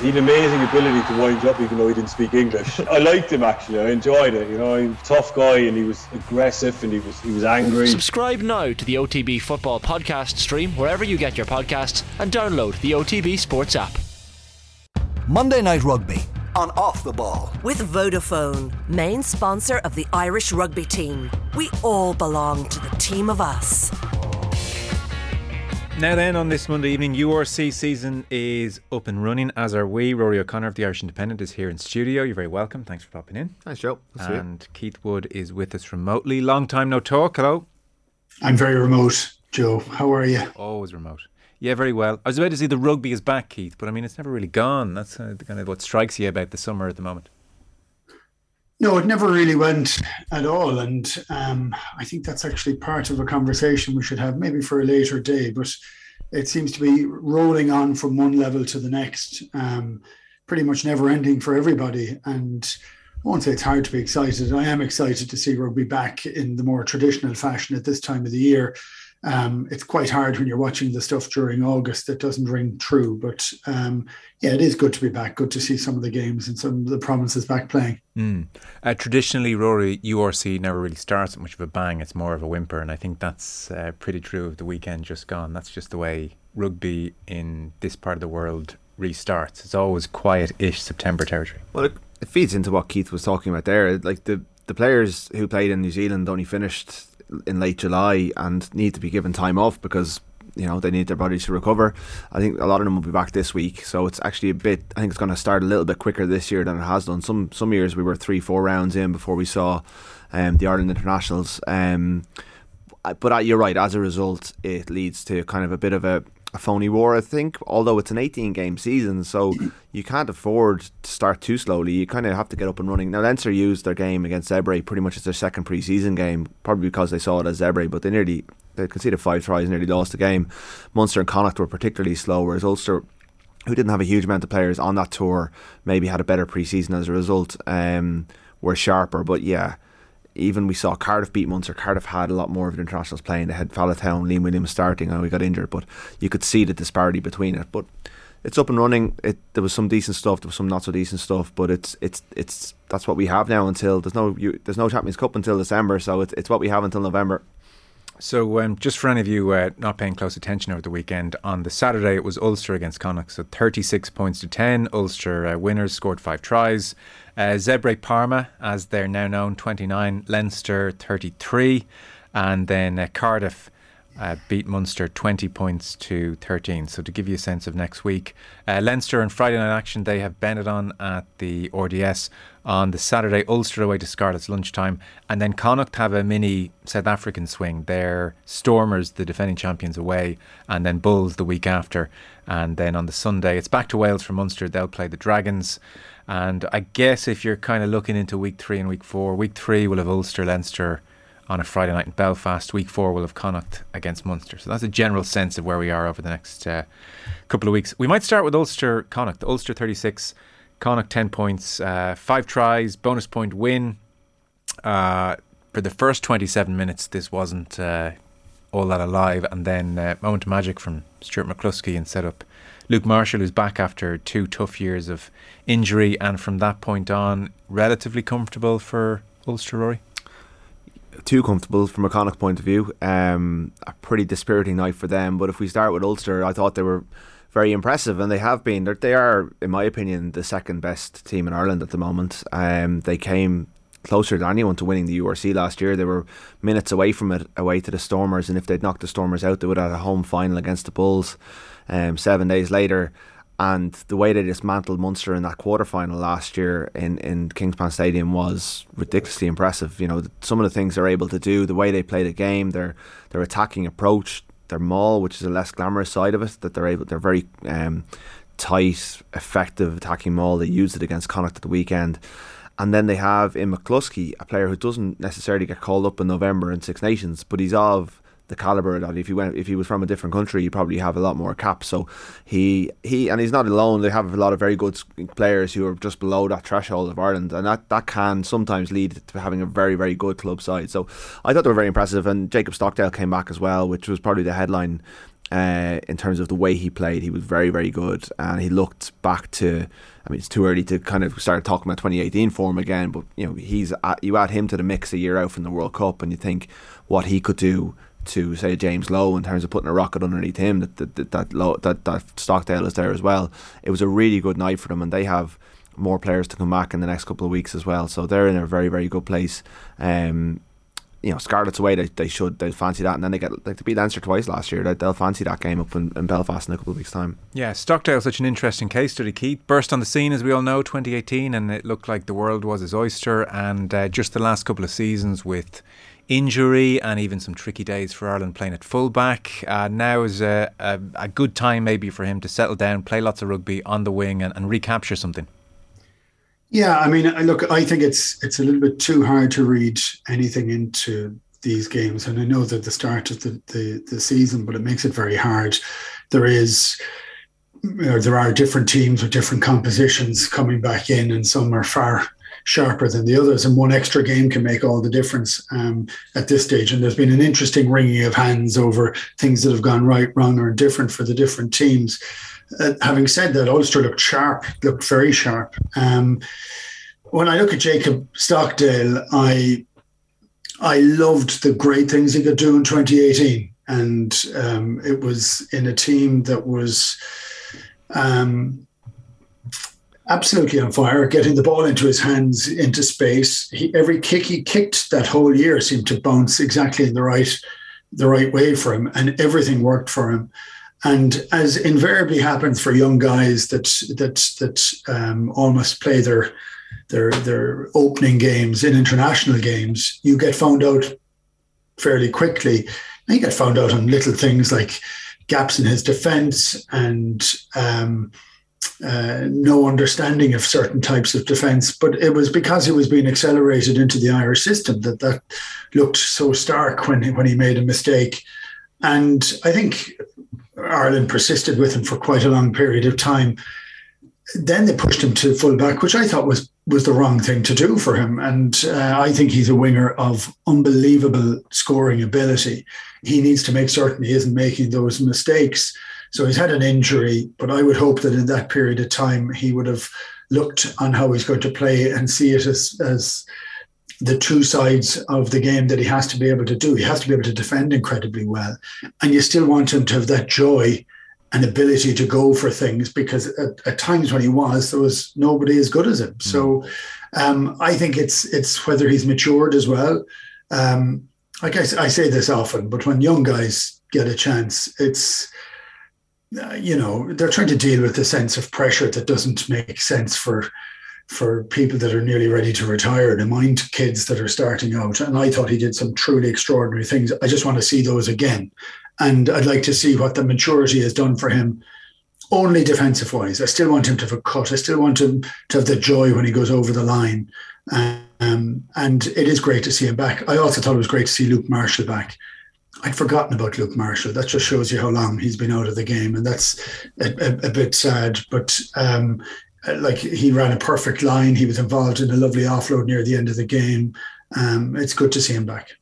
He had amazing ability to wind up even though he didn't speak English. I liked him actually. I enjoyed it. You know, he was a tough guy and he was aggressive and he was he was angry. Subscribe now to the OTB Football Podcast stream wherever you get your podcasts and download the OTB Sports app. Monday Night Rugby on Off the Ball. With Vodafone, main sponsor of the Irish rugby team. We all belong to the team of us. Now then, on this Monday evening, URC season is up and running, as are we. Rory O'Connor of the Irish Independent is here in studio. You're very welcome. Thanks for popping in. Thanks, Joe. and Keith Wood is with us remotely. Long time no talk. Hello. I'm very remote, Joe. How are you? Always remote. Yeah, very well. I was about to say the rugby is back, Keith, but I mean, it's never really gone. That's uh, kind of what strikes you about the summer at the moment. No, it never really went at all. And um, I think that's actually part of a conversation we should have maybe for a later day. But it seems to be rolling on from one level to the next, um, pretty much never ending for everybody. And I won't say it's hard to be excited. I am excited to see rugby back in the more traditional fashion at this time of the year. Um, it's quite hard when you're watching the stuff during August that doesn't ring true. But um, yeah, it is good to be back. Good to see some of the games and some of the provinces back playing. Mm. Uh, traditionally, Rory, URC never really starts at much of a bang. It's more of a whimper. And I think that's uh, pretty true of the weekend just gone. That's just the way rugby in this part of the world restarts. It's always quiet ish September territory. Well, it, it feeds into what Keith was talking about there. Like the, the players who played in New Zealand only finished in late July and need to be given time off because you know they need their bodies to recover. I think a lot of them will be back this week, so it's actually a bit. I think it's going to start a little bit quicker this year than it has done. Some some years we were three four rounds in before we saw um, the Ireland internationals. Um, but you're right. As a result, it leads to kind of a bit of a a phony war, I think. Although it's an 18 game season, so you can't afford to start too slowly. You kind of have to get up and running. Now, Leinster used their game against Zebre pretty much as their second pre season game, probably because they saw it as Zebre, but they nearly they conceded five tries and nearly lost the game. Munster and Connacht were particularly slow, whereas Ulster. Who didn't have a huge amount of players on that tour, maybe had a better pre season as a result, um, were sharper. But yeah, even we saw Cardiff beat Munster. Cardiff had a lot more of the internationals playing. They had Faletau, Liam Williams starting, and we got injured, but you could see the disparity between it. But it's up and running. It there was some decent stuff, there was some not so decent stuff, but it's it's it's that's what we have now until there's no you, there's no Champions Cup until December, so it's it's what we have until November. So, um, just for any of you uh, not paying close attention over the weekend, on the Saturday it was Ulster against Connacht, so 36 points to 10. Ulster uh, winners scored five tries. Uh, Zebre Parma, as they're now known, 29. Leinster, 33. And then uh, Cardiff uh, beat Munster 20 points to 13. So to give you a sense of next week, uh, Leinster and Friday night action, they have Benetton at the RDS. On the Saturday, Ulster away to Scarlets lunchtime. And then Connacht have a mini South African swing. They're Stormers, the defending champions, away. And then Bulls the week after. And then on the Sunday, it's back to Wales for Munster. They'll play the Dragons. And I guess if you're kind of looking into week three and week four, week three will have Ulster, Leinster on a Friday night in Belfast. Week four will have Connacht against Munster. So that's a general sense of where we are over the next uh, couple of weeks. We might start with Ulster Connacht. Ulster 36, Connacht 10 points, uh, five tries, bonus point win. Uh, for the first 27 minutes, this wasn't uh, all that alive. And then uh, moment of magic from Stuart McCloskey and set up Luke Marshall, who's back after two tough years of injury, and from that point on, relatively comfortable for Ulster, Rory? Too comfortable from a Connacht point of view. Um, a pretty dispiriting night for them. But if we start with Ulster, I thought they were very impressive, and they have been. They're, they are, in my opinion, the second best team in Ireland at the moment. Um, they came closer than anyone to winning the URC last year. They were minutes away from it, away to the Stormers, and if they'd knocked the Stormers out, they would have had a home final against the Bulls um, seven days later. And the way they dismantled Munster in that quarter final last year in, in Kingspan Stadium was ridiculously impressive. You know, some of the things they're able to do, the way they play the game, their their attacking approach, their maul, which is a less glamorous side of it, that they're able, they're very um, tight, effective attacking maul. They used it against Connacht at the weekend. And then they have in McCloskey, a player who doesn't necessarily get called up in November in Six Nations, but he's of the caliber that if he went if he was from a different country he'd probably have a lot more caps so he he and he's not alone they have a lot of very good players who are just below that threshold of Ireland and that that can sometimes lead to having a very very good club side so I thought they were very impressive and Jacob Stockdale came back as well which was probably the headline uh, in terms of the way he played. He was very, very good, and he looked back to. I mean, it's too early to kind of start talking about 2018 form again, but you know, he's at, you add him to the mix a year out from the World Cup, and you think what he could do to say James Lowe in terms of putting a rocket underneath him. That that that that, Lowe, that, that Stockdale is there as well. It was a really good night for them, and they have more players to come back in the next couple of weeks as well. So they're in a very very good place. Um, you know, Scarlets away, they, they should they fancy that, and then they get like to beat Leinster twice last year. They, they'll fancy that game up in, in Belfast in a couple of weeks' time. Yeah, Stockdale such an interesting case study. Keith burst on the scene as we all know, 2018, and it looked like the world was his oyster. And uh, just the last couple of seasons with injury and even some tricky days for Ireland playing at fullback. Uh, now is a, a, a, good time maybe for him to settle down, play lots of rugby on the wing, and, and recapture something. Yeah, I mean, look, I think it's it's a little bit too hard to read anything into these games, and I know that the start of the, the, the season, but it makes it very hard. There is. There are different teams with different compositions coming back in, and some are far sharper than the others, and one extra game can make all the difference um, at this stage. And there's been an interesting wringing of hands over things that have gone right, wrong, or different for the different teams. Uh, having said that, Ulster looked sharp, looked very sharp. Um, when I look at Jacob Stockdale, I I loved the great things he could do in 2018, and um, it was in a team that was. Um, absolutely on fire, getting the ball into his hands, into space. He, every kick he kicked that whole year seemed to bounce exactly in the right, the right way for him, and everything worked for him. And as invariably happens for young guys that that that um, almost play their their their opening games in international games, you get found out fairly quickly. And you get found out on little things like gaps in his defence and um, uh, no understanding of certain types of defence, but it was because he was being accelerated into the Irish system that that looked so stark when he, when he made a mistake. And I think Ireland persisted with him for quite a long period of time. Then they pushed him to fullback, which I thought was was the wrong thing to do for him. And uh, I think he's a winger of unbelievable scoring ability. He needs to make certain he isn't making those mistakes so he's had an injury, but I would hope that in that period of time he would have looked on how he's going to play and see it as as the two sides of the game that he has to be able to do. He has to be able to defend incredibly well, and you still want him to have that joy and ability to go for things because at, at times when he was, there was nobody as good as him. Mm. So um, I think it's it's whether he's matured as well. Um, like I, I say this often, but when young guys get a chance, it's uh, you know, they're trying to deal with the sense of pressure that doesn't make sense for for people that are nearly ready to retire. And mind kids that are starting out. And I thought he did some truly extraordinary things. I just want to see those again. And I'd like to see what the maturity has done for him only defensive wise. I still want him to have a cut. I still want him to have the joy when he goes over the line. Um, and it is great to see him back. I also thought it was great to see Luke Marshall back. I'd forgotten about Luke Marshall. That just shows you how long he's been out of the game, and that's a, a, a bit sad. But um, like he ran a perfect line. He was involved in a lovely offload near the end of the game. Um, it's good to see him back.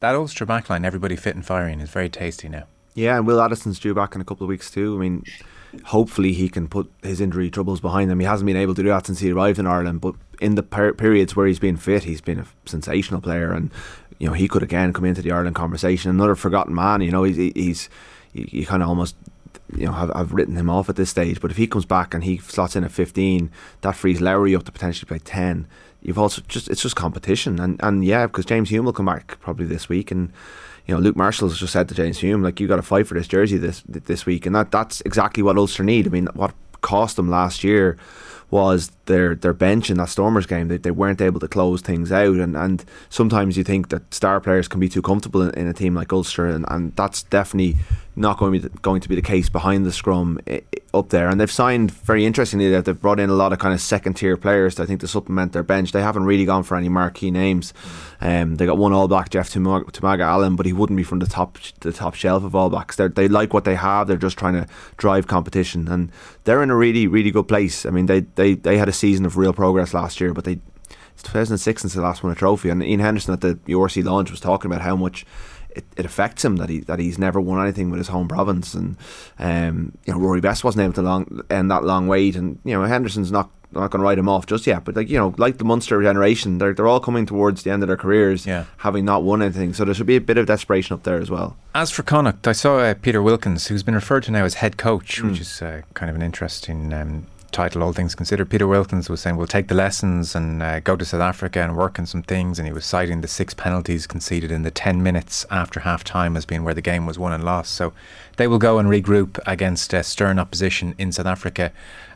That Ulster backline, everybody fit and firing, is very tasty now. Yeah, and Will Addison's due back in a couple of weeks too. I mean, hopefully he can put his injury troubles behind him. He hasn't been able to do that since he arrived in Ireland, but in the per- periods where he's been fit, he's been a sensational player, and you know he could again come into the Ireland conversation. Another forgotten man. You know he's he's you, kind of almost you know have, have written him off at this stage. But if he comes back and he slots in at 15, that frees Lowry up to potentially play 10. You've also just it's just competition, and and yeah, because James Hume will come back probably this week, and you know Luke Marshall's just said to James Hume like you got to fight for this jersey this this week, and that that's exactly what Ulster need. I mean, what cost them last year was their their bench in that Stormers game. They, they weren't able to close things out, and, and sometimes you think that star players can be too comfortable in, in a team like Ulster, and, and that's definitely not going to be going to be the case behind the scrum eh, eh, up there. And they've signed very interestingly that they've brought in a lot of kind of second tier players. I think to supplement their bench. They haven't really gone for any marquee names. Um, they got one All Black, Jeff Toomaga Allen, but he wouldn't be from the top the top shelf of All Blacks. They're, they like what they have. They're just trying to drive competition, and they're in a really really good place. I mean, they they they had a season of real progress last year, but they. It's 2006 since they last won a trophy, and Ian Henderson at the URC launch was talking about how much it, it affects him that he that he's never won anything with his home province, and um, you know Rory Best wasn't able to long end that long wait, and you know Henderson's not not going to write him off just yet. But like you know, like the Munster generation, they're they're all coming towards the end of their careers, Yeah. having not won anything. So there should be a bit of desperation up there as well. As for Connacht, I saw uh, Peter Wilkins, who's been referred to now as head coach, Hmm. which is uh, kind of an interesting um, title, all things considered. Peter Wilkins was saying, we'll take the lessons and uh, go to South Africa and work on some things. And he was citing the six penalties conceded in the 10 minutes after half time as being where the game was won and lost. So they will go and regroup against stern opposition in South Africa.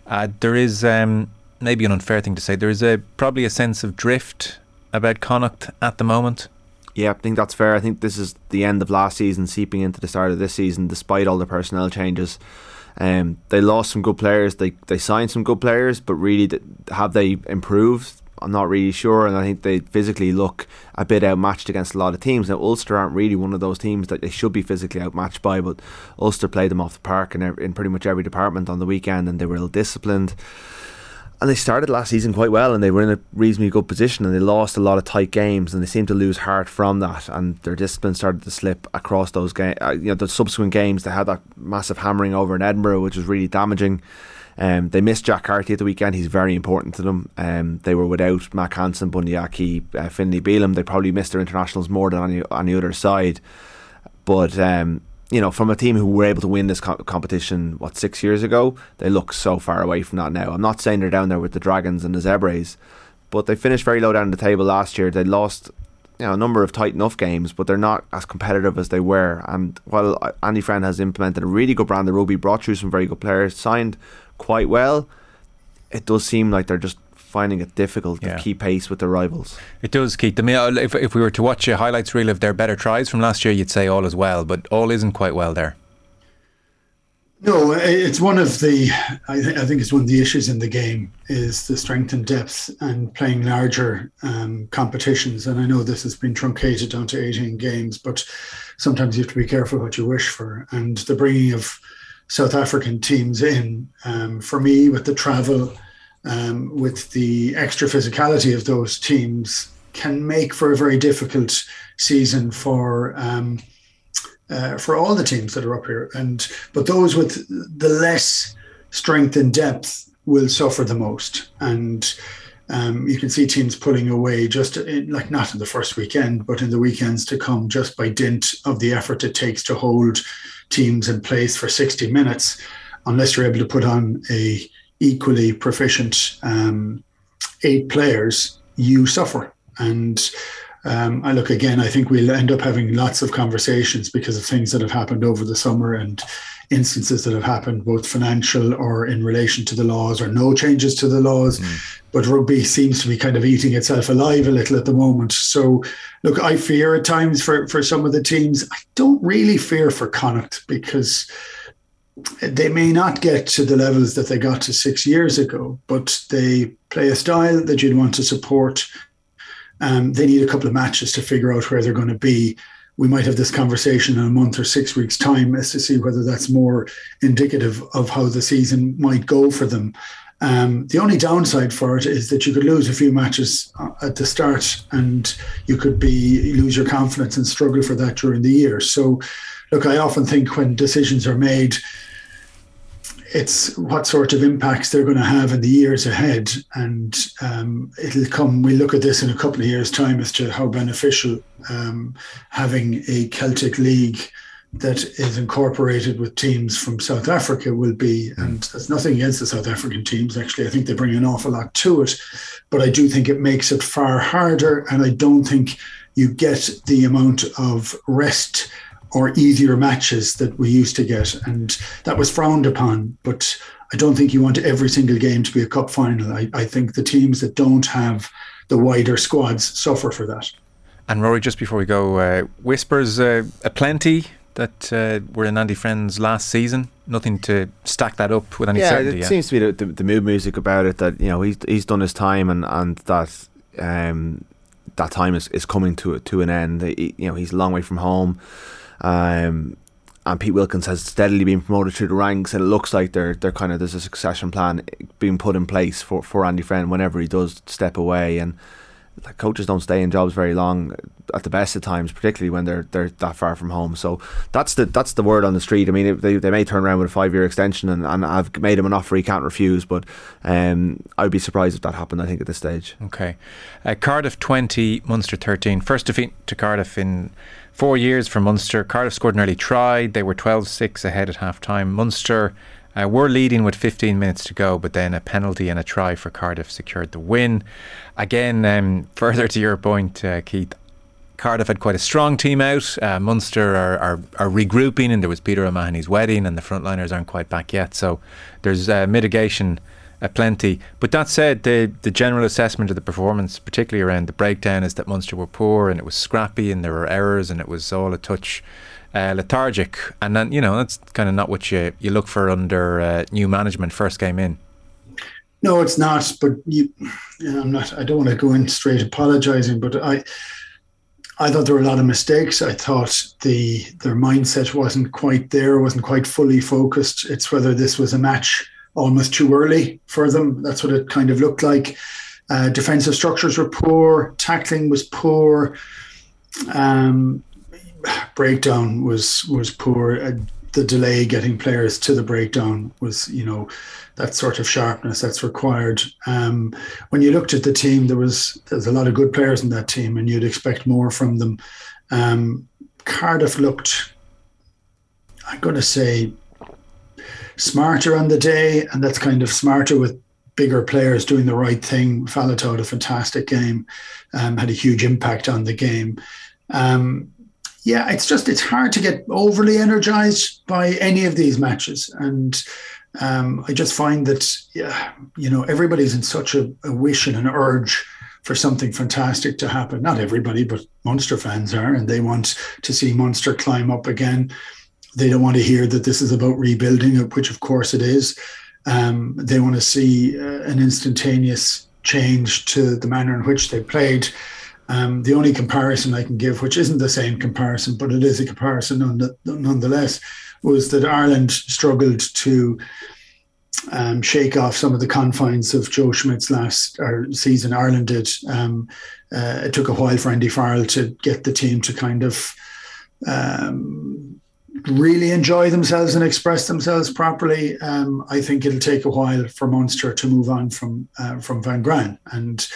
Uh, there is um, maybe an unfair thing to say, there is a, probably a sense of drift about Connacht at the moment. Yeah, I think that's fair. I think this is the end of last season, seeping into the start of this season, despite all the personnel changes. Um, they lost some good players. They they signed some good players, but really, have they improved? I'm not really sure, and I think they physically look a bit outmatched against a lot of teams. Now Ulster aren't really one of those teams that they should be physically outmatched by, but Ulster played them off the park in, in pretty much every department on the weekend, and they were ill disciplined. And they started last season quite well, and they were in a reasonably good position, and they lost a lot of tight games, and they seemed to lose heart from that, and their discipline started to slip across those games. Uh, you know, the subsequent games, they had that massive hammering over in Edinburgh, which was really damaging. Um, they missed Jack Carty at the weekend. He's very important to them. Um, they were without Mack Hansen, Bundee Aki, uh, Finlay Bealham. They probably missed their internationals more than any on the other side. But um, you know, from a team who were able to win this co- competition, what six years ago, they look so far away from that now. I'm not saying they're down there with the Dragons and the Zebras, but they finished very low down the table last year. They lost, you know, a number of tight enough games, but they're not as competitive as they were. And while Andy Friend has implemented a really good brand of rugby, brought through some very good players, signed quite well, it does seem like they're just finding it difficult Yeah. to keep pace with their rivals. It does, Keith. I mean, uh, if, if we were to watch a highlights reel of their better tries from last year, you'd say all is well, but all isn't quite well there. No, it's one of the. I, th- I think it's one of the issues in the game is the strength and depth and playing larger um, competitions. And I know this has been truncated down to 18 games, but sometimes you have to be careful what you wish for. And the bringing of South African teams in, um, for me, with the travel, um, with the extra physicality of those teams, can make for a very difficult season for. Um, uh, for all the teams that are up here. And but those with the less strength and depth will suffer the most. And um, you can see teams pulling away just in, like not in the first weekend, but in the weekends to come, just by dint of the effort it takes to hold teams in place for 60 minutes, unless you're able to put on a equally proficient um, eight players, you suffer. And um, I look again, I think we'll end up having lots of conversations because of things that have happened over the summer and instances that have happened, both financial or in relation to the laws or no changes to the laws. But rugby seems to be kind of eating itself alive a little at the moment. So, look, I fear at times for, for some of the teams. I don't really fear for Connacht because they may not get to the levels that they got to six years ago, but they play a style that you'd want to support. Um, they need a couple of matches to figure out where they're going to be. We might have this conversation in a month or six weeks' time as to see whether that's more indicative of how the season might go for them. Um, the only downside for it is that you could lose a few matches uh, at the start, and you could be lose your confidence and struggle for that during the year. So, look, I often think when decisions are made, it's what sort of impacts they're going to have in the years ahead. And um, it'll come, we look at this in a couple of years' time as to how beneficial um, having a Celtic League that is incorporated with teams from South Africa will be. And there's nothing against the South African teams, actually. I think they bring an awful lot to it. But I do think it makes it far harder. And I don't think you get the amount of rest or easier matches that we used to get. And that was frowned upon. But I don't think you want every single game to be a cup final. I, I think the teams that don't have the wider squads suffer for that. And Rory, just before we go, uh, whispers uh, aplenty that uh, were in Andy Friend's last season. Nothing to stack that up with any yeah, certainty. it yeah? seems to be the, the, the mood music about it that you know he's he's done his time and and that um, that time is, is coming to to an end. He, you know he's a long way from home, um, and Pete Wilkins has steadily been promoted through the ranks, and it looks like they're they're kind of there's a succession plan being put in place for for Andy Friend whenever he does step away and. like coaches don't stay in jobs very long at the best of times, particularly when they're they're that far from home. So that's the that's the word on the street. I mean, they, they may turn around with a five year extension and, and I've made him an offer he can't refuse, but um, I'd be surprised if that happened. I think at this stage. Okay, uh, Cardiff twenty, Munster thirteen. First defeat to Cardiff in four years for Munster. Cardiff scored an early try. They were 12-6 ahead at half time. Munster uh, were leading with 15 minutes to go, but then a penalty and a try for Cardiff secured the win. Again, um, further to your point, uh, Keith, Cardiff had quite a strong team out. Uh, Munster are, are, are, regrouping, and there was Peter O'Mahony's wedding, and the frontliners aren't quite back yet. So there's uh, mitigation uh, plenty. But that said, the the general assessment of the performance, particularly around the breakdown, is that Munster were poor and it was scrappy and there were errors and it was all a touch uh, lethargic. And then you know that's kind of not what you you look for under uh, new management first game in. No, it's not. But you, I'm not. I don't want to go in straight apologising, but I. I thought there were a lot of mistakes. I thought the their mindset wasn't quite there, wasn't quite fully focused. It's whether this was a match almost too early for them. That's what it kind of looked like. Uh, defensive structures were poor, tackling was poor, um, breakdown was was poor. Uh, the delay getting players to the breakdown was, you know, that sort of sharpness that's required. Um, when you looked at the team, there was there's a lot of good players in that team, and you'd expect more from them. Um, Cardiff looked, I'm going to say, smarter on the day, and that's kind of smarter with bigger players doing the right thing. Faletau had a fantastic game, um, had a huge impact on the game. Um, yeah, it's just it's hard to get overly energized by any of these matches, and um, I just find that yeah, you know everybody's in such a, a wish and an urge for something fantastic to happen. Not everybody, but Munster fans are, and they want to see Munster climb up again. They don't want to hear that this is about rebuilding, which of course it is. Um, they want to see uh, an instantaneous change to the manner in which they played. Um, the only comparison I can give, which isn't the same comparison, but it is a comparison nonetheless, was that Ireland struggled to um, shake off some of the confines of Joe Schmidt's last season. Ireland did. Um, uh, it took a while for Andy Farrell to get the team to kind of um, really enjoy themselves and express themselves properly, um, I think it'll take a while for Munster to move on from uh, from Van Graan. And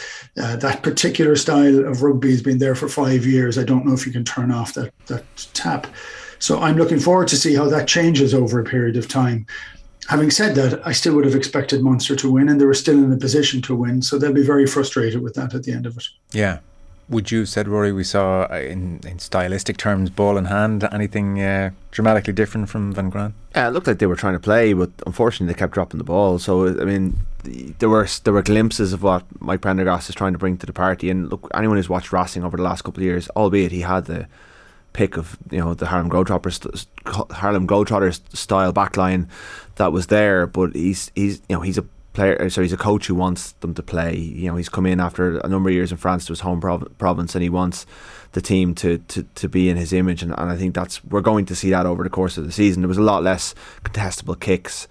uh, that particular style of rugby has been there for five years. I don't know if you can turn off that that tap. So I'm looking forward to see how that changes over a period of time. Having said that, I still would have expected Munster to win, and they were still in a position to win. So they'll be very frustrated with that at the end of it. Yeah, would you have said, Rory, we saw uh, in, in stylistic terms, ball in hand, anything uh, dramatically different from Van Graan? Yeah, it looked like they were trying to play, but unfortunately they kept dropping the ball. So I mean, there were there were glimpses of what Mike Prendergast is trying to bring to the party. And look, anyone who's watched Racing over the last couple of years, albeit he had the pick of you know the Harlem Globetrotters Harlem Globetrotters style backline that was there, but he's he's you know he's a player. Uh, so he's a coach who wants them to play. You know, he's come in after a number of years in France to his home prov- province, and he wants the team to, to, to be in his image. And, and I think that's we're going to see that over the course of the season. There was a lot less contestable kicks.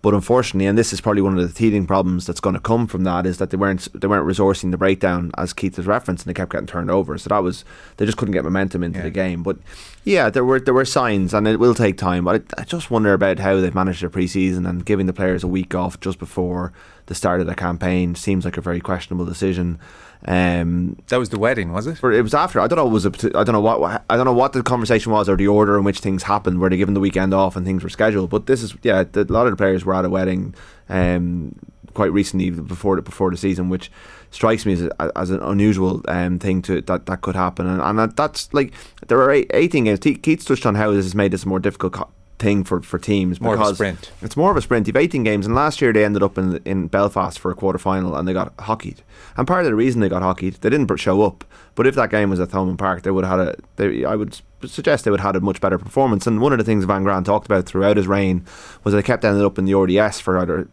But unfortunately, and this is probably one of the teething problems that's going to come from that, is that they weren't they weren't resourcing the breakdown as Keith has referenced, and they kept getting turned over. So that was they just couldn't get momentum into yeah. the game. But yeah, there were there were signs, and it will take time. But I, I just wonder about how they've managed their preseason and giving the players a week off just before the start of the campaign seems like a very questionable decision. Um, that was the wedding, was it? it was after. I don't know. Was. A, I don't know what. I don't know what the conversation was or the order in which things happened. Were they given the weekend off and things were scheduled? But this is yeah. The, a lot of the players were at a wedding um, quite recently before the before the season, which strikes me as, as an unusual um, thing to that that could happen. And, and that's like there are 18 games. Keith touched on how this has made this a more difficult co- thing for, for teams more because sprint. It's more of a sprint. You've 18 games, and last year they ended up in in Belfast for a quarter final and they got hockeyed. And part of the reason they got hockeyed, they didn't show up. But if that game was at Thomond Park, they would have had a. They, I would suggest they would have had a much better performance. And one of the things Van Graan talked about throughout his reign was they kept ending up in the RDS for either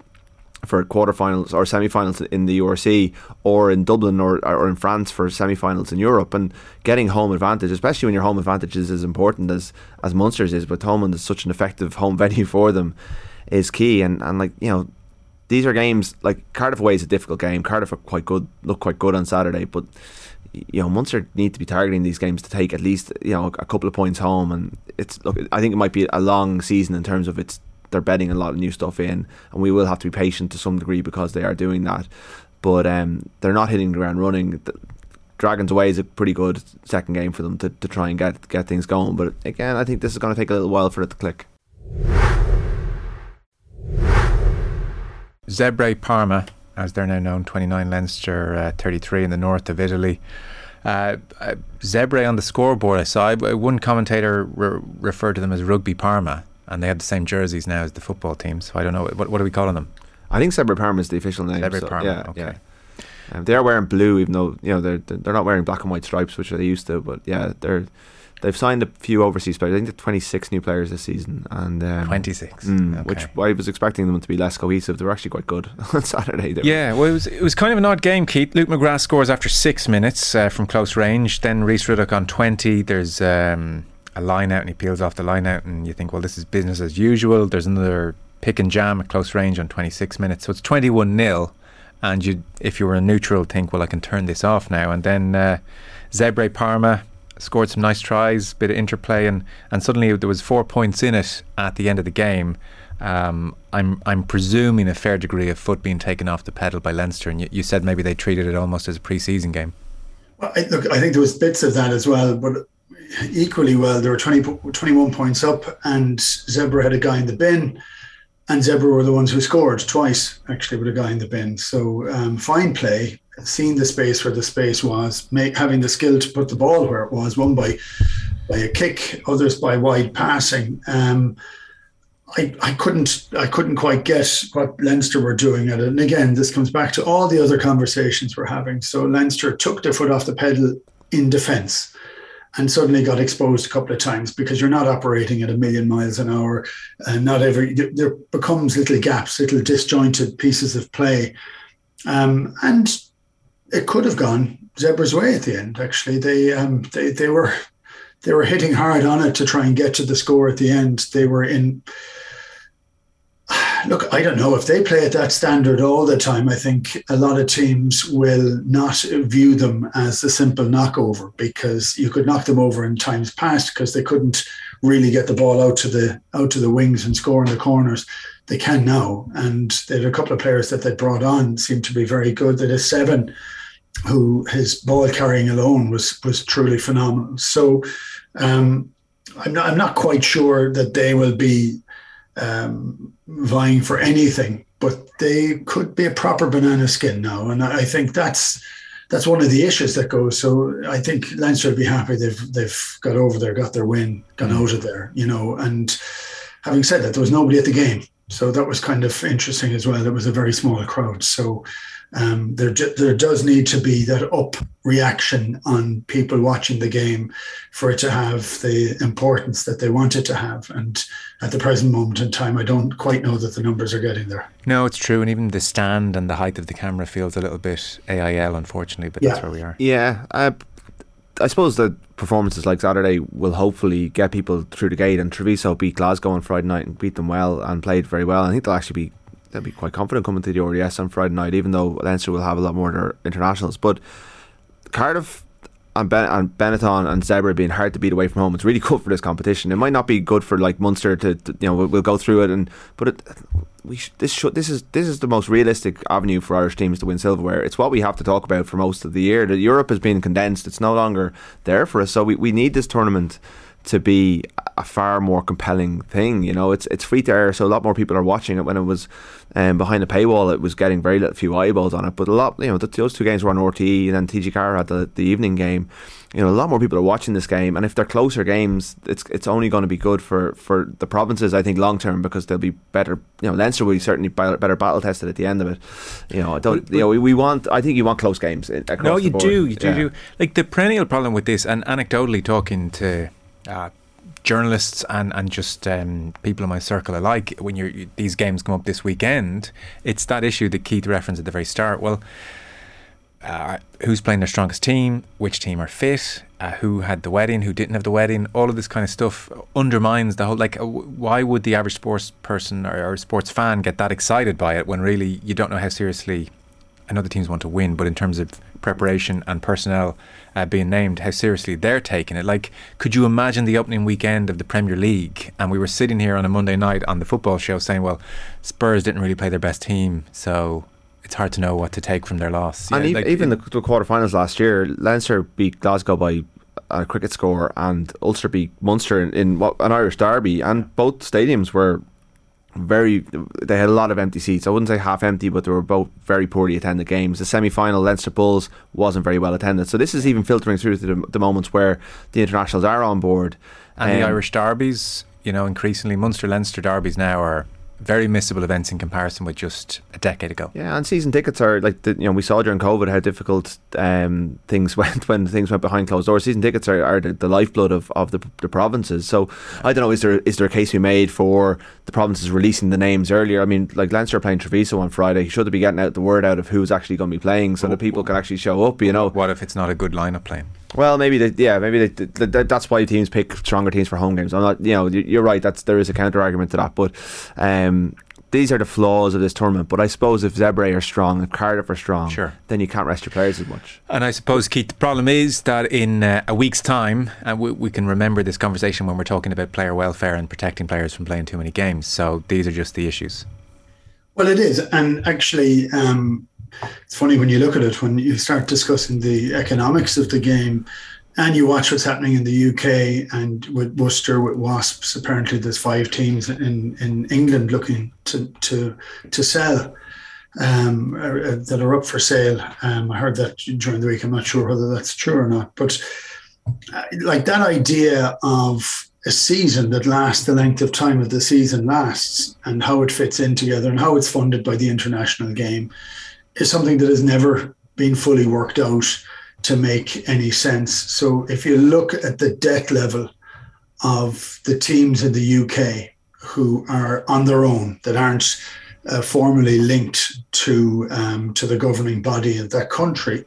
for quarterfinals or semi-finals in the URC or in Dublin or, or in France for semi-finals in Europe and getting home advantage especially when your home advantage is as important as as Munster's is but Thomond is such an effective home venue for them is key and, and like you know these are games like Cardiff away is a difficult game. Cardiff are quite good, look quite good on Saturday, but you know Munster need to be targeting these games to take at least you know a couple of points home. And it's look, I think it might be a long season in terms of it's they're betting a lot of new stuff in, and we will have to be patient to some degree because they are doing that. But um, they're not hitting the ground running. Dragons away is a pretty good second game for them to, to try and get get things going. But again, I think this is going to take a little while for it to click. Zebre Parma, as they're now known, 29 Leinster, uh, 33 in the north of Italy. Uh, uh, Zebre on the scoreboard, I saw. One commentator re- referred to them as Rugby Parma, and they have the same jerseys now as the football team. So I don't know what what are we calling them? I think Zebre Parma is the official name. Zebre so, Parma. Yeah, okay. yeah. Um, they are wearing blue, even though you know they're they're not wearing black and white stripes, which they used to. But yeah, they're they've signed a few overseas players. I think they're 26 new players this season, and um, 26, mm, okay. which I was expecting them to be less cohesive. They were actually quite good on Saturday. They were- Yeah, well, it was it was kind of an odd game, Keith. Luke McGrath scores after six minutes uh, from close range. Then Rhys Ruddock on 20. There's um, a line out and he peels off the line out, and you think, well, this is business as usual. There's another pick and jam at close range on 26 minutes. So it's 21 0. And you, if you were a neutral, think, well, I can turn this off now. And then uh, Zebre Parma scored some nice tries, bit of interplay, and, and suddenly there was four points in it at the end of the game. Um, I'm I'm presuming a fair degree of foot being taken off the pedal by Leinster, and you, you said maybe they treated it almost as a pre-season game. Well, I, look, I think there was bits of that as well, but equally well, there were 20, 21 points up, and Zebra had a guy in the bin, and Zebra were the ones who scored twice, actually, with a guy in the bin. So um, fine play, seeing the space where the space was, make, having the skill to put the ball where it was, one by by a kick, others by wide passing. Um, I, I couldn't I couldn't quite get what Leinster were doing at it. And again, this comes back to all the other conversations we're having. So Leinster took their foot off the pedal in defence and suddenly got exposed a couple of times because you're not operating at a million miles an hour and not every there becomes little gaps, little disjointed pieces of play. Um, and it could have gone Zebra's way at the end, actually. They um, they they were they were hitting hard on it to try and get to the score at the end. They were in look, I don't know if they play at that standard all the time. I think a lot of teams will not view them as a simple knockover because you could knock them over in times past because they couldn't really get the ball out to the out to the wings and score in the corners. They can now, and there are a couple of players that they brought on seem to be very good. That is seven, who his ball carrying alone was was truly phenomenal. So. Um, I'm not, I'm not quite sure that they will be um, vying for anything, but they could be a proper banana skin now, and I think that's that's one of the issues that goes. So I think Leinster will be happy they've they've got over there, got their win, got mm. out of there, you know. And having said that, there was nobody at the game, so that was kind of interesting as well. It was a very small crowd, so. Um, there, there does need to be that up reaction on people watching the game for it to have the importance that they want it to have. And at the present moment in time, I don't quite know that the numbers are getting there. No, it's true, and even the stand and the height of the camera feels a little bit AIL, unfortunately. But Yeah. that's where we are. Yeah, uh, I suppose that performances like Saturday will hopefully get people through the gate. And Treviso beat Glasgow on Friday night and beat them well and played very well. I think they'll actually be they'll be quite confident coming to the RDS on Friday night, even though Leinster will have a lot more internationals. But Cardiff and, ben- and Benetton and Zebra being hard to beat away from home, it's really good for this competition. It might not be good for like Munster to, to you know we'll, go through it and but it, we sh- this this is this is the most realistic avenue for Irish teams to win silverware. It's what we have to talk about for most of the year. That Europe has been condensed; it's no longer there for us. So we, we need this tournament to be a far more compelling thing. You know, it's it's free to air, so a lot more people are watching it. When it was um, behind the paywall, it was getting very little, few eyeballs on it. But a lot, you know, th- those two games were on RTE, and then TG Car had the, the evening game. You know, a lot more people are watching this game, and if they're closer games, it's it's only going to be good for, for the provinces. I think long term because they'll be better. You know, Leinster will be certainly better, better battle tested at the end of it. You know, I don't. you know, we, we want. I think you want close games. Across No, the you do, you do, Yeah. do. Like the perennial problem with this, and anecdotally talking to uh, journalists and and just um, people in my circle alike, when you- these games come up this weekend, it's that issue that Keith referenced at the very start. Well. uh, who's playing their strongest team, which team are fit, uh, who had the wedding, who didn't have the wedding, all of this kind of stuff undermines the whole. Like, uh, why would the average sports person or, or sports fan get that excited by it when really you don't know how seriously? The teams want to win, but in terms of preparation and personnel uh, being named, how seriously they're taking it. Like, could you imagine the opening weekend of the Premier League? And we were sitting here on a Monday night on the football show saying, well, Spurs didn't really play their best team, so it's hard to know what to take from their loss. And Yeah, even, like, even the, the quarterfinals last year, Leinster beat Glasgow by a cricket score, and Ulster beat Munster in, in what, an Irish derby, and both stadiums were very. They had a lot of empty seats. I wouldn't say half empty, but they were both very poorly attended games. The semi final, Leinster Bulls, wasn't very well attended. So this is even filtering through to the, the moments where the internationals are on board. and the Um, Irish derbies, you know, increasingly Munster Leinster derbies now are very missable events in comparison with just a decade ago. Yeah, and season tickets are like the, you know we saw during COVID how difficult um, things went when things went behind closed doors. Season tickets are, are the, the lifeblood of, of the, the provinces. So I don't know is there is there a case we made for the provinces releasing the names earlier? I mean, like Leinster playing Treviso on Friday. He should they be getting out the word out of who's actually going to be playing so that people can actually show up? You know, What if it's not a good lineup playing? Well, maybe they, yeah, maybe they, th th that's why teams pick stronger teams for home games. I'm not, you know, you- you're right. That's there is a counter argument to that, but um, these are the flaws of this tournament. But I suppose if Zebre are strong, if Cardiff are strong, Sure. then you can't rest your players as much. And I suppose, Keith, the problem is that in uh, a week's time, and we, we can remember this conversation when we're talking about player welfare and protecting players from playing too many games. So these are just the issues. Well, it is, and actually, um, it's funny when you look at it when you start discussing the economics of the game, and you watch what's happening in the UK and with Worcester with Wasps. Apparently, there's five teams in in England looking to to to sell. Um, uh, that are up for sale. Um, I heard that during the week. I'm not sure whether that's true or not, but uh, like that idea of a season that lasts the length of time that the season lasts and how it fits in together and how it's funded by the international game is something that has never been fully worked out to make any sense. So if you look at the debt level of the teams in the UK who are on their own, that aren't uh, formally linked to um, to the governing body of that country,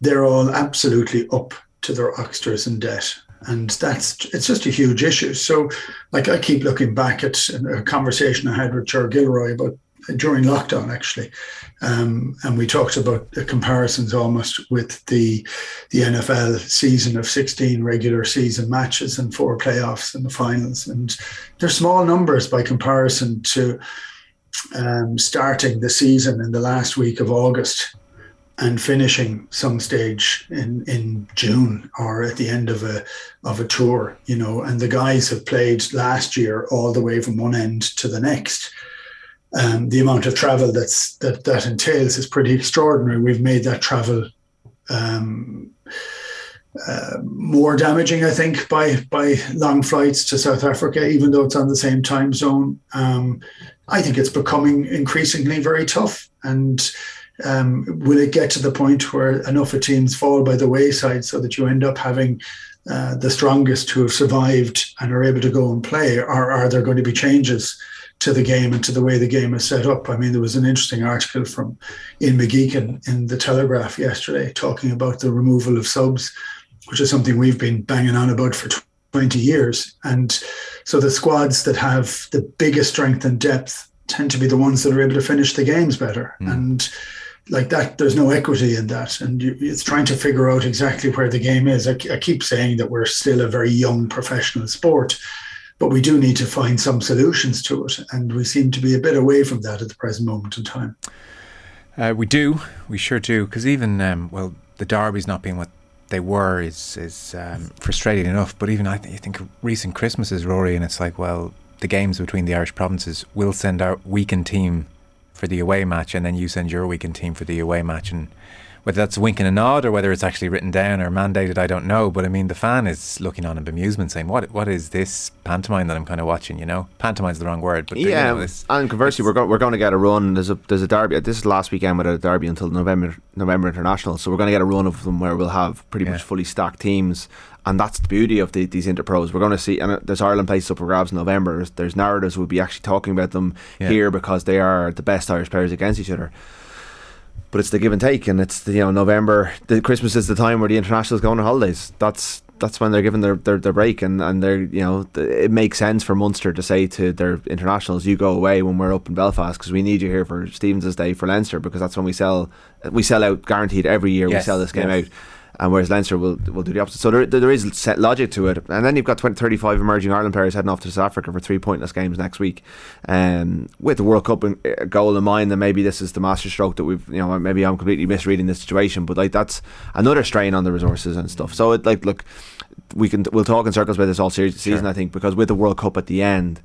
they're all absolutely up to their oxters in debt and that's it's just a huge issue so like i keep looking back at a conversation i had with Ger gilroy about during lockdown actually um, and we talked about the comparisons almost with the the nfl season of 16 regular season matches and four playoffs and the finals and they're small numbers by comparison to um, starting the season in the last week of august and finishing some stage in in June or at the end of a of a tour, you know. And the guys have played last year all the way from one end to the next. Um, the amount of travel that's that that entails is pretty extraordinary. We've made that travel um, uh, more damaging, I think, by by long flights to South Africa, even though it's on the same time zone. Um, I think it's becoming increasingly very tough and um, will it get to the point where enough of teams fall by the wayside so that you end up having uh, the strongest who have survived and are able to go and play? Or are there going to be changes to the game and to the way the game is set up? I mean, there was an interesting article from Ian McGeechan in the Telegraph yesterday talking about the removal of subs, which is something we've been banging on about for 20 years. And so the squads that have the biggest strength and depth tend to be the ones that are able to finish the games better. Mm. And like that, there's no equity in that. And you, it's trying to figure out exactly where the game is. I, I keep saying that we're still a very young professional sport, but we do need to find some solutions to it. And we seem to be a bit away from that at the present moment in time. Uh, we do, we sure do, because even um, well, the derbies not being what they were is is um, frustrating enough. But even I, th- I think recent Christmases, Rory, and it's like, well, the games between the Irish provinces will send our weekend team for the away match, and then you send your weekend team for the away match, and whether that's winking a nod or whether it's actually written down or mandated, I don't know. But I mean, the fan is looking on in bemusement, saying, "What? What is this pantomime that I'm kind of watching?" You know, pantomime's the wrong word, but yeah. You know, and conversely, we're going we're going to get a run. There's a there's a derby. This is last weekend with a derby until November November international. So we're going to get a run of them where we'll have pretty yeah. much fully stacked teams. And that's the beauty of the, these interpros. We're going to see, and uh, there's Ireland places up for grabs in November. There's, there's narratives we'll be actually talking about them yeah. here because they are the best Irish players against each other. But it's the give and take, and it's the, you know November. The Christmas is the time where the internationals go on holidays. That's that's when they're given their, their, their break and, and they're you know it makes sense for Munster to say to their internationals you go away when we're up in Belfast because we need you here for Stevens's Day for Leinster because that's when we sell we sell out guaranteed every year yes, we sell this game yes. out and whereas Leinster will will do the opposite. So there, there is set logic to it. And then you've got 20, 35 emerging Ireland players heading off to South Africa for three pointless games next week. Um, with the World Cup in, uh, goal in mind, then maybe this is the masterstroke that we've, you know, maybe I'm completely misreading the situation, but like that's another strain on the resources and stuff. So it like, look, we can we'll talk in circles about this all season, sure. I think, because with the World Cup at the end,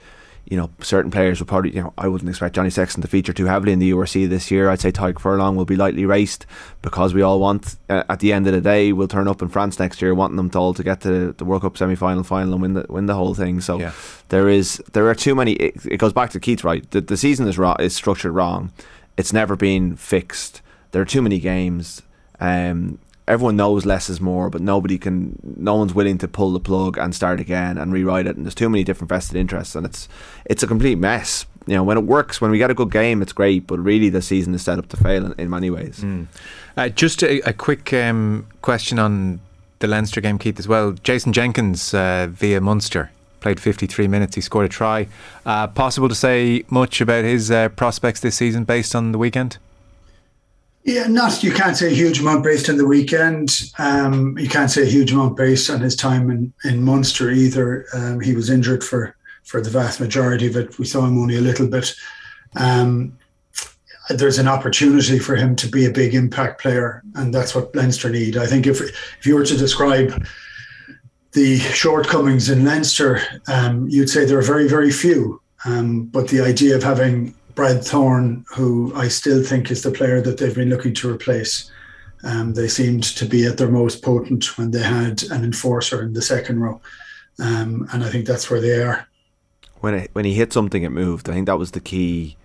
you know, certain players will probably, you know, I wouldn't expect Johnny Sexton to feature too heavily in the URC this year. I'd say Tadhg Furlong will be lightly raced because we all want, uh, at the end of the day, we'll turn up in France next year wanting them to all to get to the World Cup semi final, final, and win the win the whole thing. So yeah. there is there are too many. It, it, goes back to Keith, right? The, the season is wrong, is structured wrong. It's never been fixed. There are too many games. Um, everyone knows less is more, but nobody can. No one's willing to pull the plug and start again and rewrite it. And there's too many different vested interests, and it's it's a complete mess. You know, when it works, when we get a good game, it's great. But really, the season is set up to fail in, in many ways. Mm. Uh, just a, a quick um, question on the Leinster game, Keith, as well. Jason Jenkins uh, via Munster played 53 minutes. He scored a try. Uh, possible to say much about his uh, prospects this season based on the weekend? Yeah, not you can't say a huge amount based on the weekend. Um, you can't say a huge amount based on his time in, in Munster either. Um, he was injured for for the vast majority of it. We saw him only a little bit. Um, there's an opportunity for him to be a big impact player, and that's what Leinster need. I think if if you were to describe the shortcomings in Leinster, um, you'd say there are very very few. Um, but the idea of having Brad Thorn, who I still think is the player that they've been looking to replace. Um, they seemed to be at their most potent when they had an enforcer in the second row, um, and I think that's where they are. When it, when he hit something, it moved. I think that was the key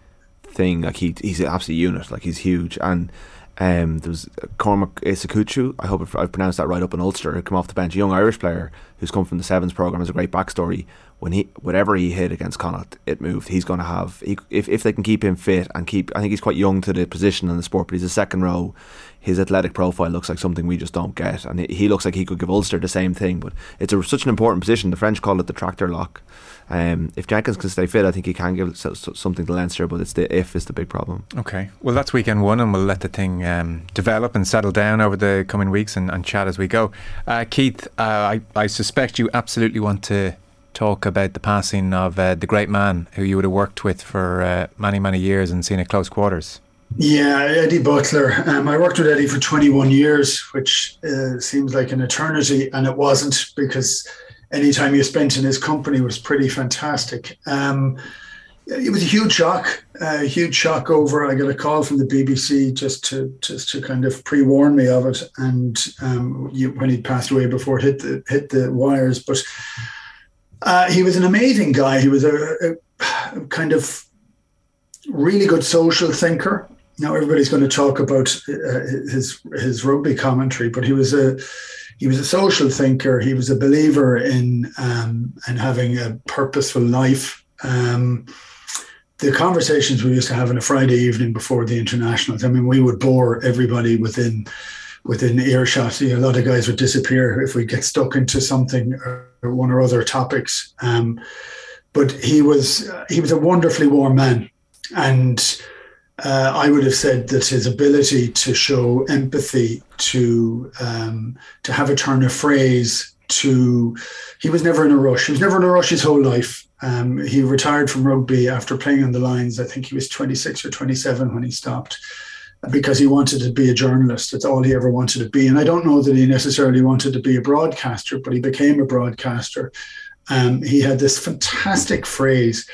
thing. Like he, he's an absolute unit. Like he's huge, and um, there was Cormac Izuchukwu. I hope I've pronounced that right up in Ulster. Who come off the bench, a young Irish player who's come from the sevens program, has a great backstory when he whatever he hit against Connacht, it moved. He's going to have he, if if they can keep him fit and keep. I think he's quite young to the position in the sport, but he's a second row. His athletic profile looks like something we just don't get, and he looks like he could give Ulster the same thing. But it's a, such an important position. The French call it the tractor lock. Um, if Jenkins can stay fit, I think he can give something to Leinster, but it's the if is the big problem. Okay, well that's weekend one, and we'll let the thing um, develop and settle down over the coming weeks and, and chat as we go. Uh, Keith, uh, I, I suspect you absolutely want to talk about the passing of uh, the great man who you would have worked with for uh, many, many years and seen at close quarters. Yeah, Eddie Butler. Um, I worked with Eddie for 21 years, which uh, seems like an eternity, and it wasn't because any time you spent in his company was pretty fantastic. Um, it was a huge shock, a huge shock over. I got a call from the BBC just to just to kind of pre warn me of it, and um, you, when he passed away before it hit the hit the wires, but uh, he was an amazing guy. He was a, a, kind of really good social thinker. Now everybody's going to talk about uh, his his rugby commentary, but he was a he was a social thinker. He was a believer in um, in having a purposeful life. Um, the conversations we used to have on a Friday evening before the internationals. I mean, we would bore everybody within within earshot. A lot of guys would disappear if we get stuck into something or one or other topics. Um, but he was he was a wonderfully warm man, and uh, I would have said that his ability to show empathy, to um, to have a turn of phrase, to he was never in a rush. He was never in a rush his whole life. Um, he retired from rugby after playing on the lines. I think he was 26 or 27 when he stopped because he wanted to be a journalist. That's all he ever wanted to be. And I don't know that he necessarily wanted to be a broadcaster, but he became a broadcaster. Um, he had this fantastic phrase.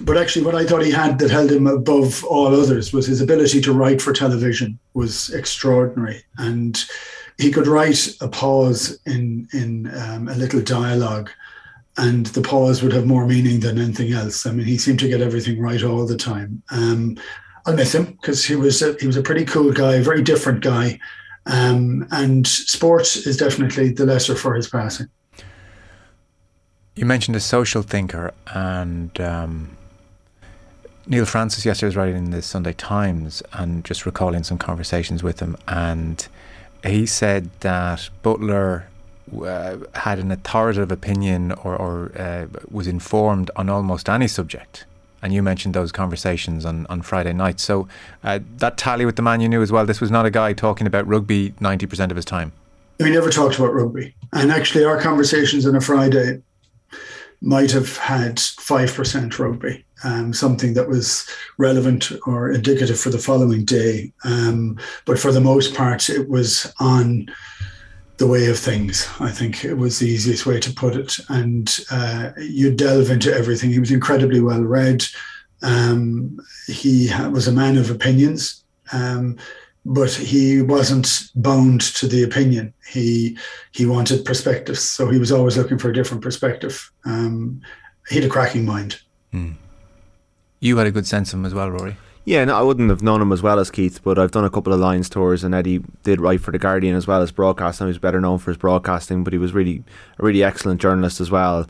But actually, what I thought he had that held him above all others was his ability to write for television was extraordinary, and he could write a pause in in um, a little dialogue, and the pause would have more meaning than anything else. I mean, he seemed to get everything right all the time. Um, I'll miss him because he was a, he was a pretty cool guy, a very different guy, um, and sports is definitely the lesser for his passing. You mentioned a social thinker, and um, Neil Francis yesterday was writing in the Sunday Times and just recalling some conversations with him, and he said that Butler uh, had an authoritative opinion or, or uh, was informed on almost any subject. And you mentioned those conversations on, on Friday night. So uh, that tally with the man you knew as well. This was not a guy talking about rugby 90% of his time. We never talked about rugby. And actually, our conversations on a Friday might have had 5% rugby, um, something that was relevant or indicative for the following day. Um, but for the most part, it was on the way of things. I think it was the easiest way to put it. And uh, you delve into everything. He was incredibly well read. Um, he was a man of opinions. Um, but he wasn't bound to the opinion. He he wanted perspectives, so he was always looking for a different perspective. Um, he had a cracking mind. Mm. You had a good sense of him as well, Rory. Yeah, no, I wouldn't have known him as well as Keith, but I've done a couple of Lions tours, and Eddie did write for the Guardian as well as broadcasting. He was better known for his broadcasting, but he was really a really excellent journalist as well.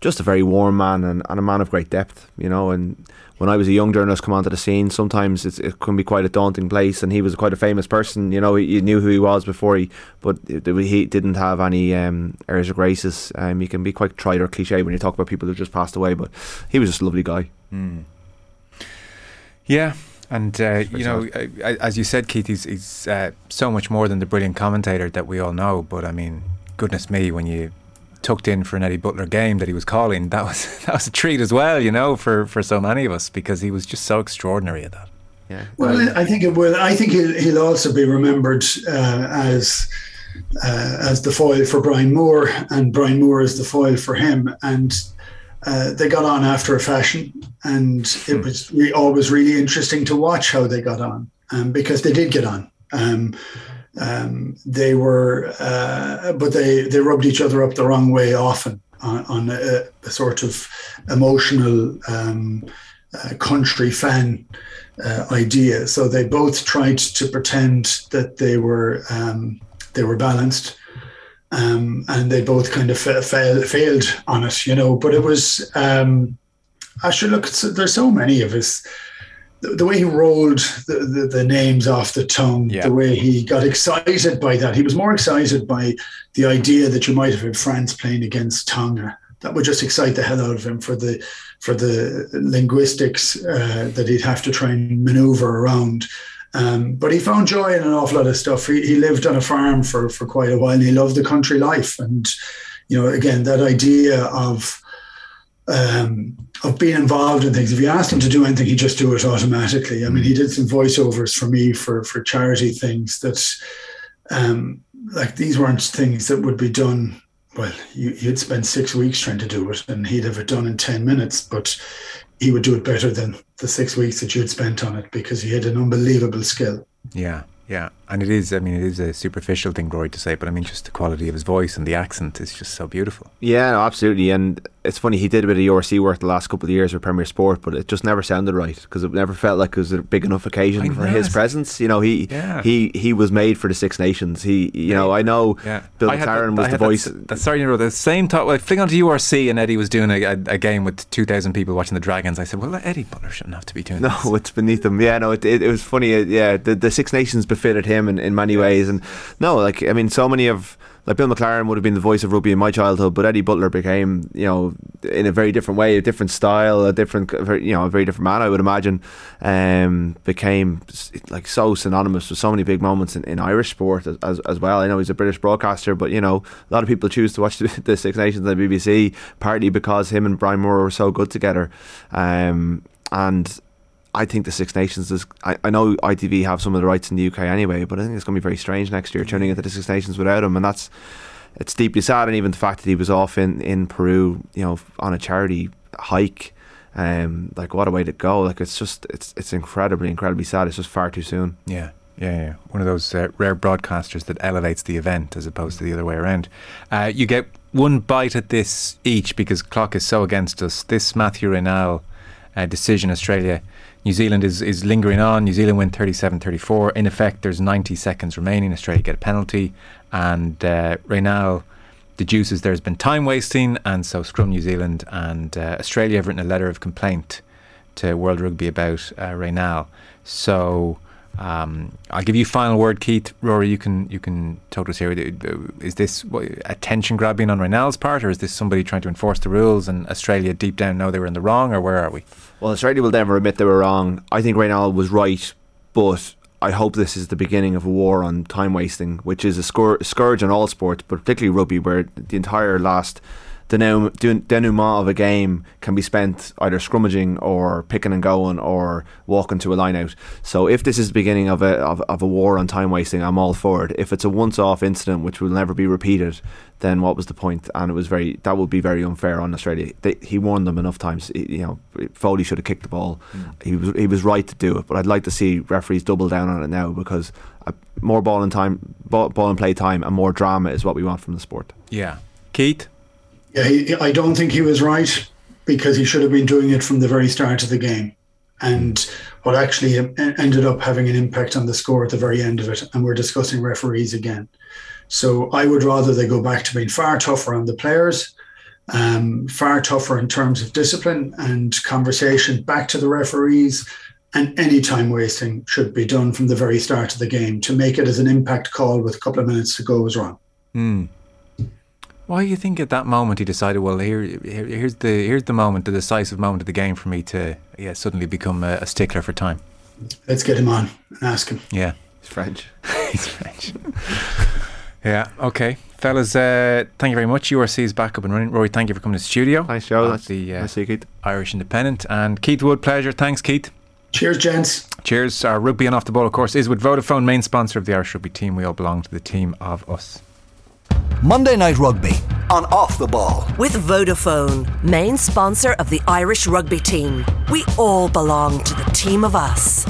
Just a very warm man and, and a man of great depth, you know, and when I was a young journalist come onto the scene, sometimes it can be quite a daunting place. And he was quite a famous person, you know. You knew who he was before he, but he didn't have any um, airs or graces. Um, you can be quite trite or cliche when you talk about people who just passed away, but he was just a lovely guy. Mm. Yeah, and uh, you know, as you said, Keith, he's, he's uh, so much more than the brilliant commentator that we all know. But I mean, goodness me, when you tucked in for an Eddie Butler game that he was calling, that was that was a treat as well, you know, for, for so many of us because he was just so extraordinary at that. Yeah. Well, I think it will. I think he'll, he'll also be remembered uh, as uh, as the foil for Brian Moore, and Brian Moore is the foil for him. And uh, they got on after a fashion, and it hmm. was re- always really interesting to watch how they got on, um, because they did get on. Um, um, they were, uh, but they they rubbed each other up the wrong way often on, on a, a, sort of emotional um, uh, country fan uh, idea. So they both tried to pretend that they were um, they were balanced. Um, and they both kind of fa- failed failed on it, you know. But it was, um, I should look. There's so many of us the, the way he rolled the, the, the, names off the tongue, yeah. the way he got excited by that. He was more excited by the idea that you might have had France playing against Tonga. That would just excite the hell out of him for the for the linguistics uh, that he'd have to try and maneuver around. Um, but he found joy in an awful lot of stuff. He, he lived on a farm for for quite a while. And he loved the country life, and you know, again, that idea of um, of being involved in things. If you asked him to do anything, he'd just do it automatically. I mean, he did some voiceovers for me for for charity things that, um, like these weren't things that would be done. Well, you, you'd spend six weeks trying to do it, and he'd have it done in ten minutes. But he would do it better than the six weeks that you'd spent on it because he had an unbelievable skill. Yeah, yeah, and it is. I mean, it is a superficial thing, Roy, to say, but I mean, just the quality of his voice and the accent is just so beautiful. Yeah, absolutely. And it's funny he did a bit of URC work the last couple of years with Premier Sport, but it just never sounded right because it never felt like it was a big enough occasion for his presence. You know, he yeah. he he was made for the Six Nations. He, you know, I know yeah. Bill McLaren was the voice. That, that, sorry, you know, the same thought. Like, fling onto URC and Eddie was doing a, a, a game with two thousand people watching the Dragons. I said, well, Eddie Butler shouldn't have to be doing. No, this. it's beneath him. Yeah, no, it, it, it was funny. Uh, yeah, the the Six Nations befitted him in, in many ways, and no, like I mean, so many of like Bill McLaren would have been the voice of rugby in my childhood, but Eddie Butler became, you know, in a very different way, a different style, a different, you know, a very different man, I would imagine, um, became like so synonymous with so many big moments in, in Irish sport as, as, as, well. I know he's a British broadcaster, but, you know, a lot of people choose to watch the, the Six Nations on the BBC partly because him and Brian Moore were so good together. Um, and I think the Six Nations is. I, I know ITV have some of the rights in the UK anyway, but I think it's going to be very strange next year turning into the Six Nations without him, and that's it's deeply sad. And even the fact that he was off in in Peru, you know, on a charity hike, um, like what a way to go! Like it's just it's it's incredibly incredibly sad. It's just far too soon. Yeah. Yeah, yeah, one of those uh, rare broadcasters that elevates the event as opposed to the other way around. Uh, you get one bite at this each because clock is so against us. This Matthew Raynal uh, decision, Australia New Zealand is, is lingering on. New Zealand win 37 34. In effect, there's 90 seconds remaining. Australia get a penalty. And uh, Raynal deduces there's been time wasting. And so Scrum New Zealand and uh, Australia have written a letter of complaint to World Rugby about uh, Raynal. So um, I'll give you final word, Keith. Rory, you can you can talk to us here. Is this attention grabbing on Raynal's part, or is this somebody trying to enforce the rules and Australia deep down know they were in the wrong, or where are we? Well, Australia will never admit they were wrong. I think Raynal was right, but I hope this is the beginning of a war on time wasting, which is a scourge on all sports, but particularly rugby, where the entire last the denouement of a game can be spent either scrummaging or picking and going or walking to a line out. So if this is the beginning of a of, of a war on time wasting, I'm all for it. If it's a once off incident which will never be repeated, then what was the point? And it was very that would be very unfair on Australia. They, he warned them enough times. You know, Foley should have kicked the ball. Mm. He was he was right to do it, but I'd like to see referees double down on it now because more ball and time, ball, ball and play time, and more drama is what we want from the sport. Yeah, Keith. Yeah, I don't think he was right because he should have been doing it from the very start of the game. And what actually ended up having an impact on the score at the very end of it. And we're discussing referees again. So I would rather they go back to being far tougher on the players, um, far tougher in terms of discipline and conversation back to the referees. And any time wasting should be done from the very start of the game. To make it as an impact call with a couple of minutes to go was wrong. Mm. Why do you think at that moment he decided, well, here, here, here's the here's the moment, the decisive moment of the game for me to yeah suddenly become a, a stickler for time. Let's get him on and ask him. Yeah, he's French. he's French. yeah. Okay, fellas. Uh, thank you very much. URC is back up and running. Rory, thank you for coming to the studio. Nice show. That's the uh, nice you, Keith. Irish Independent and Keith Wood. Pleasure. Thanks, Keith. Cheers, gents. Cheers. Our rugby and off the ball, of course, is with Vodafone, main sponsor of the Irish rugby team. We all belong to the team of us. Monday Night Rugby on Off the Ball. With Vodafone, main sponsor of the Irish rugby team. We all belong to the team of us.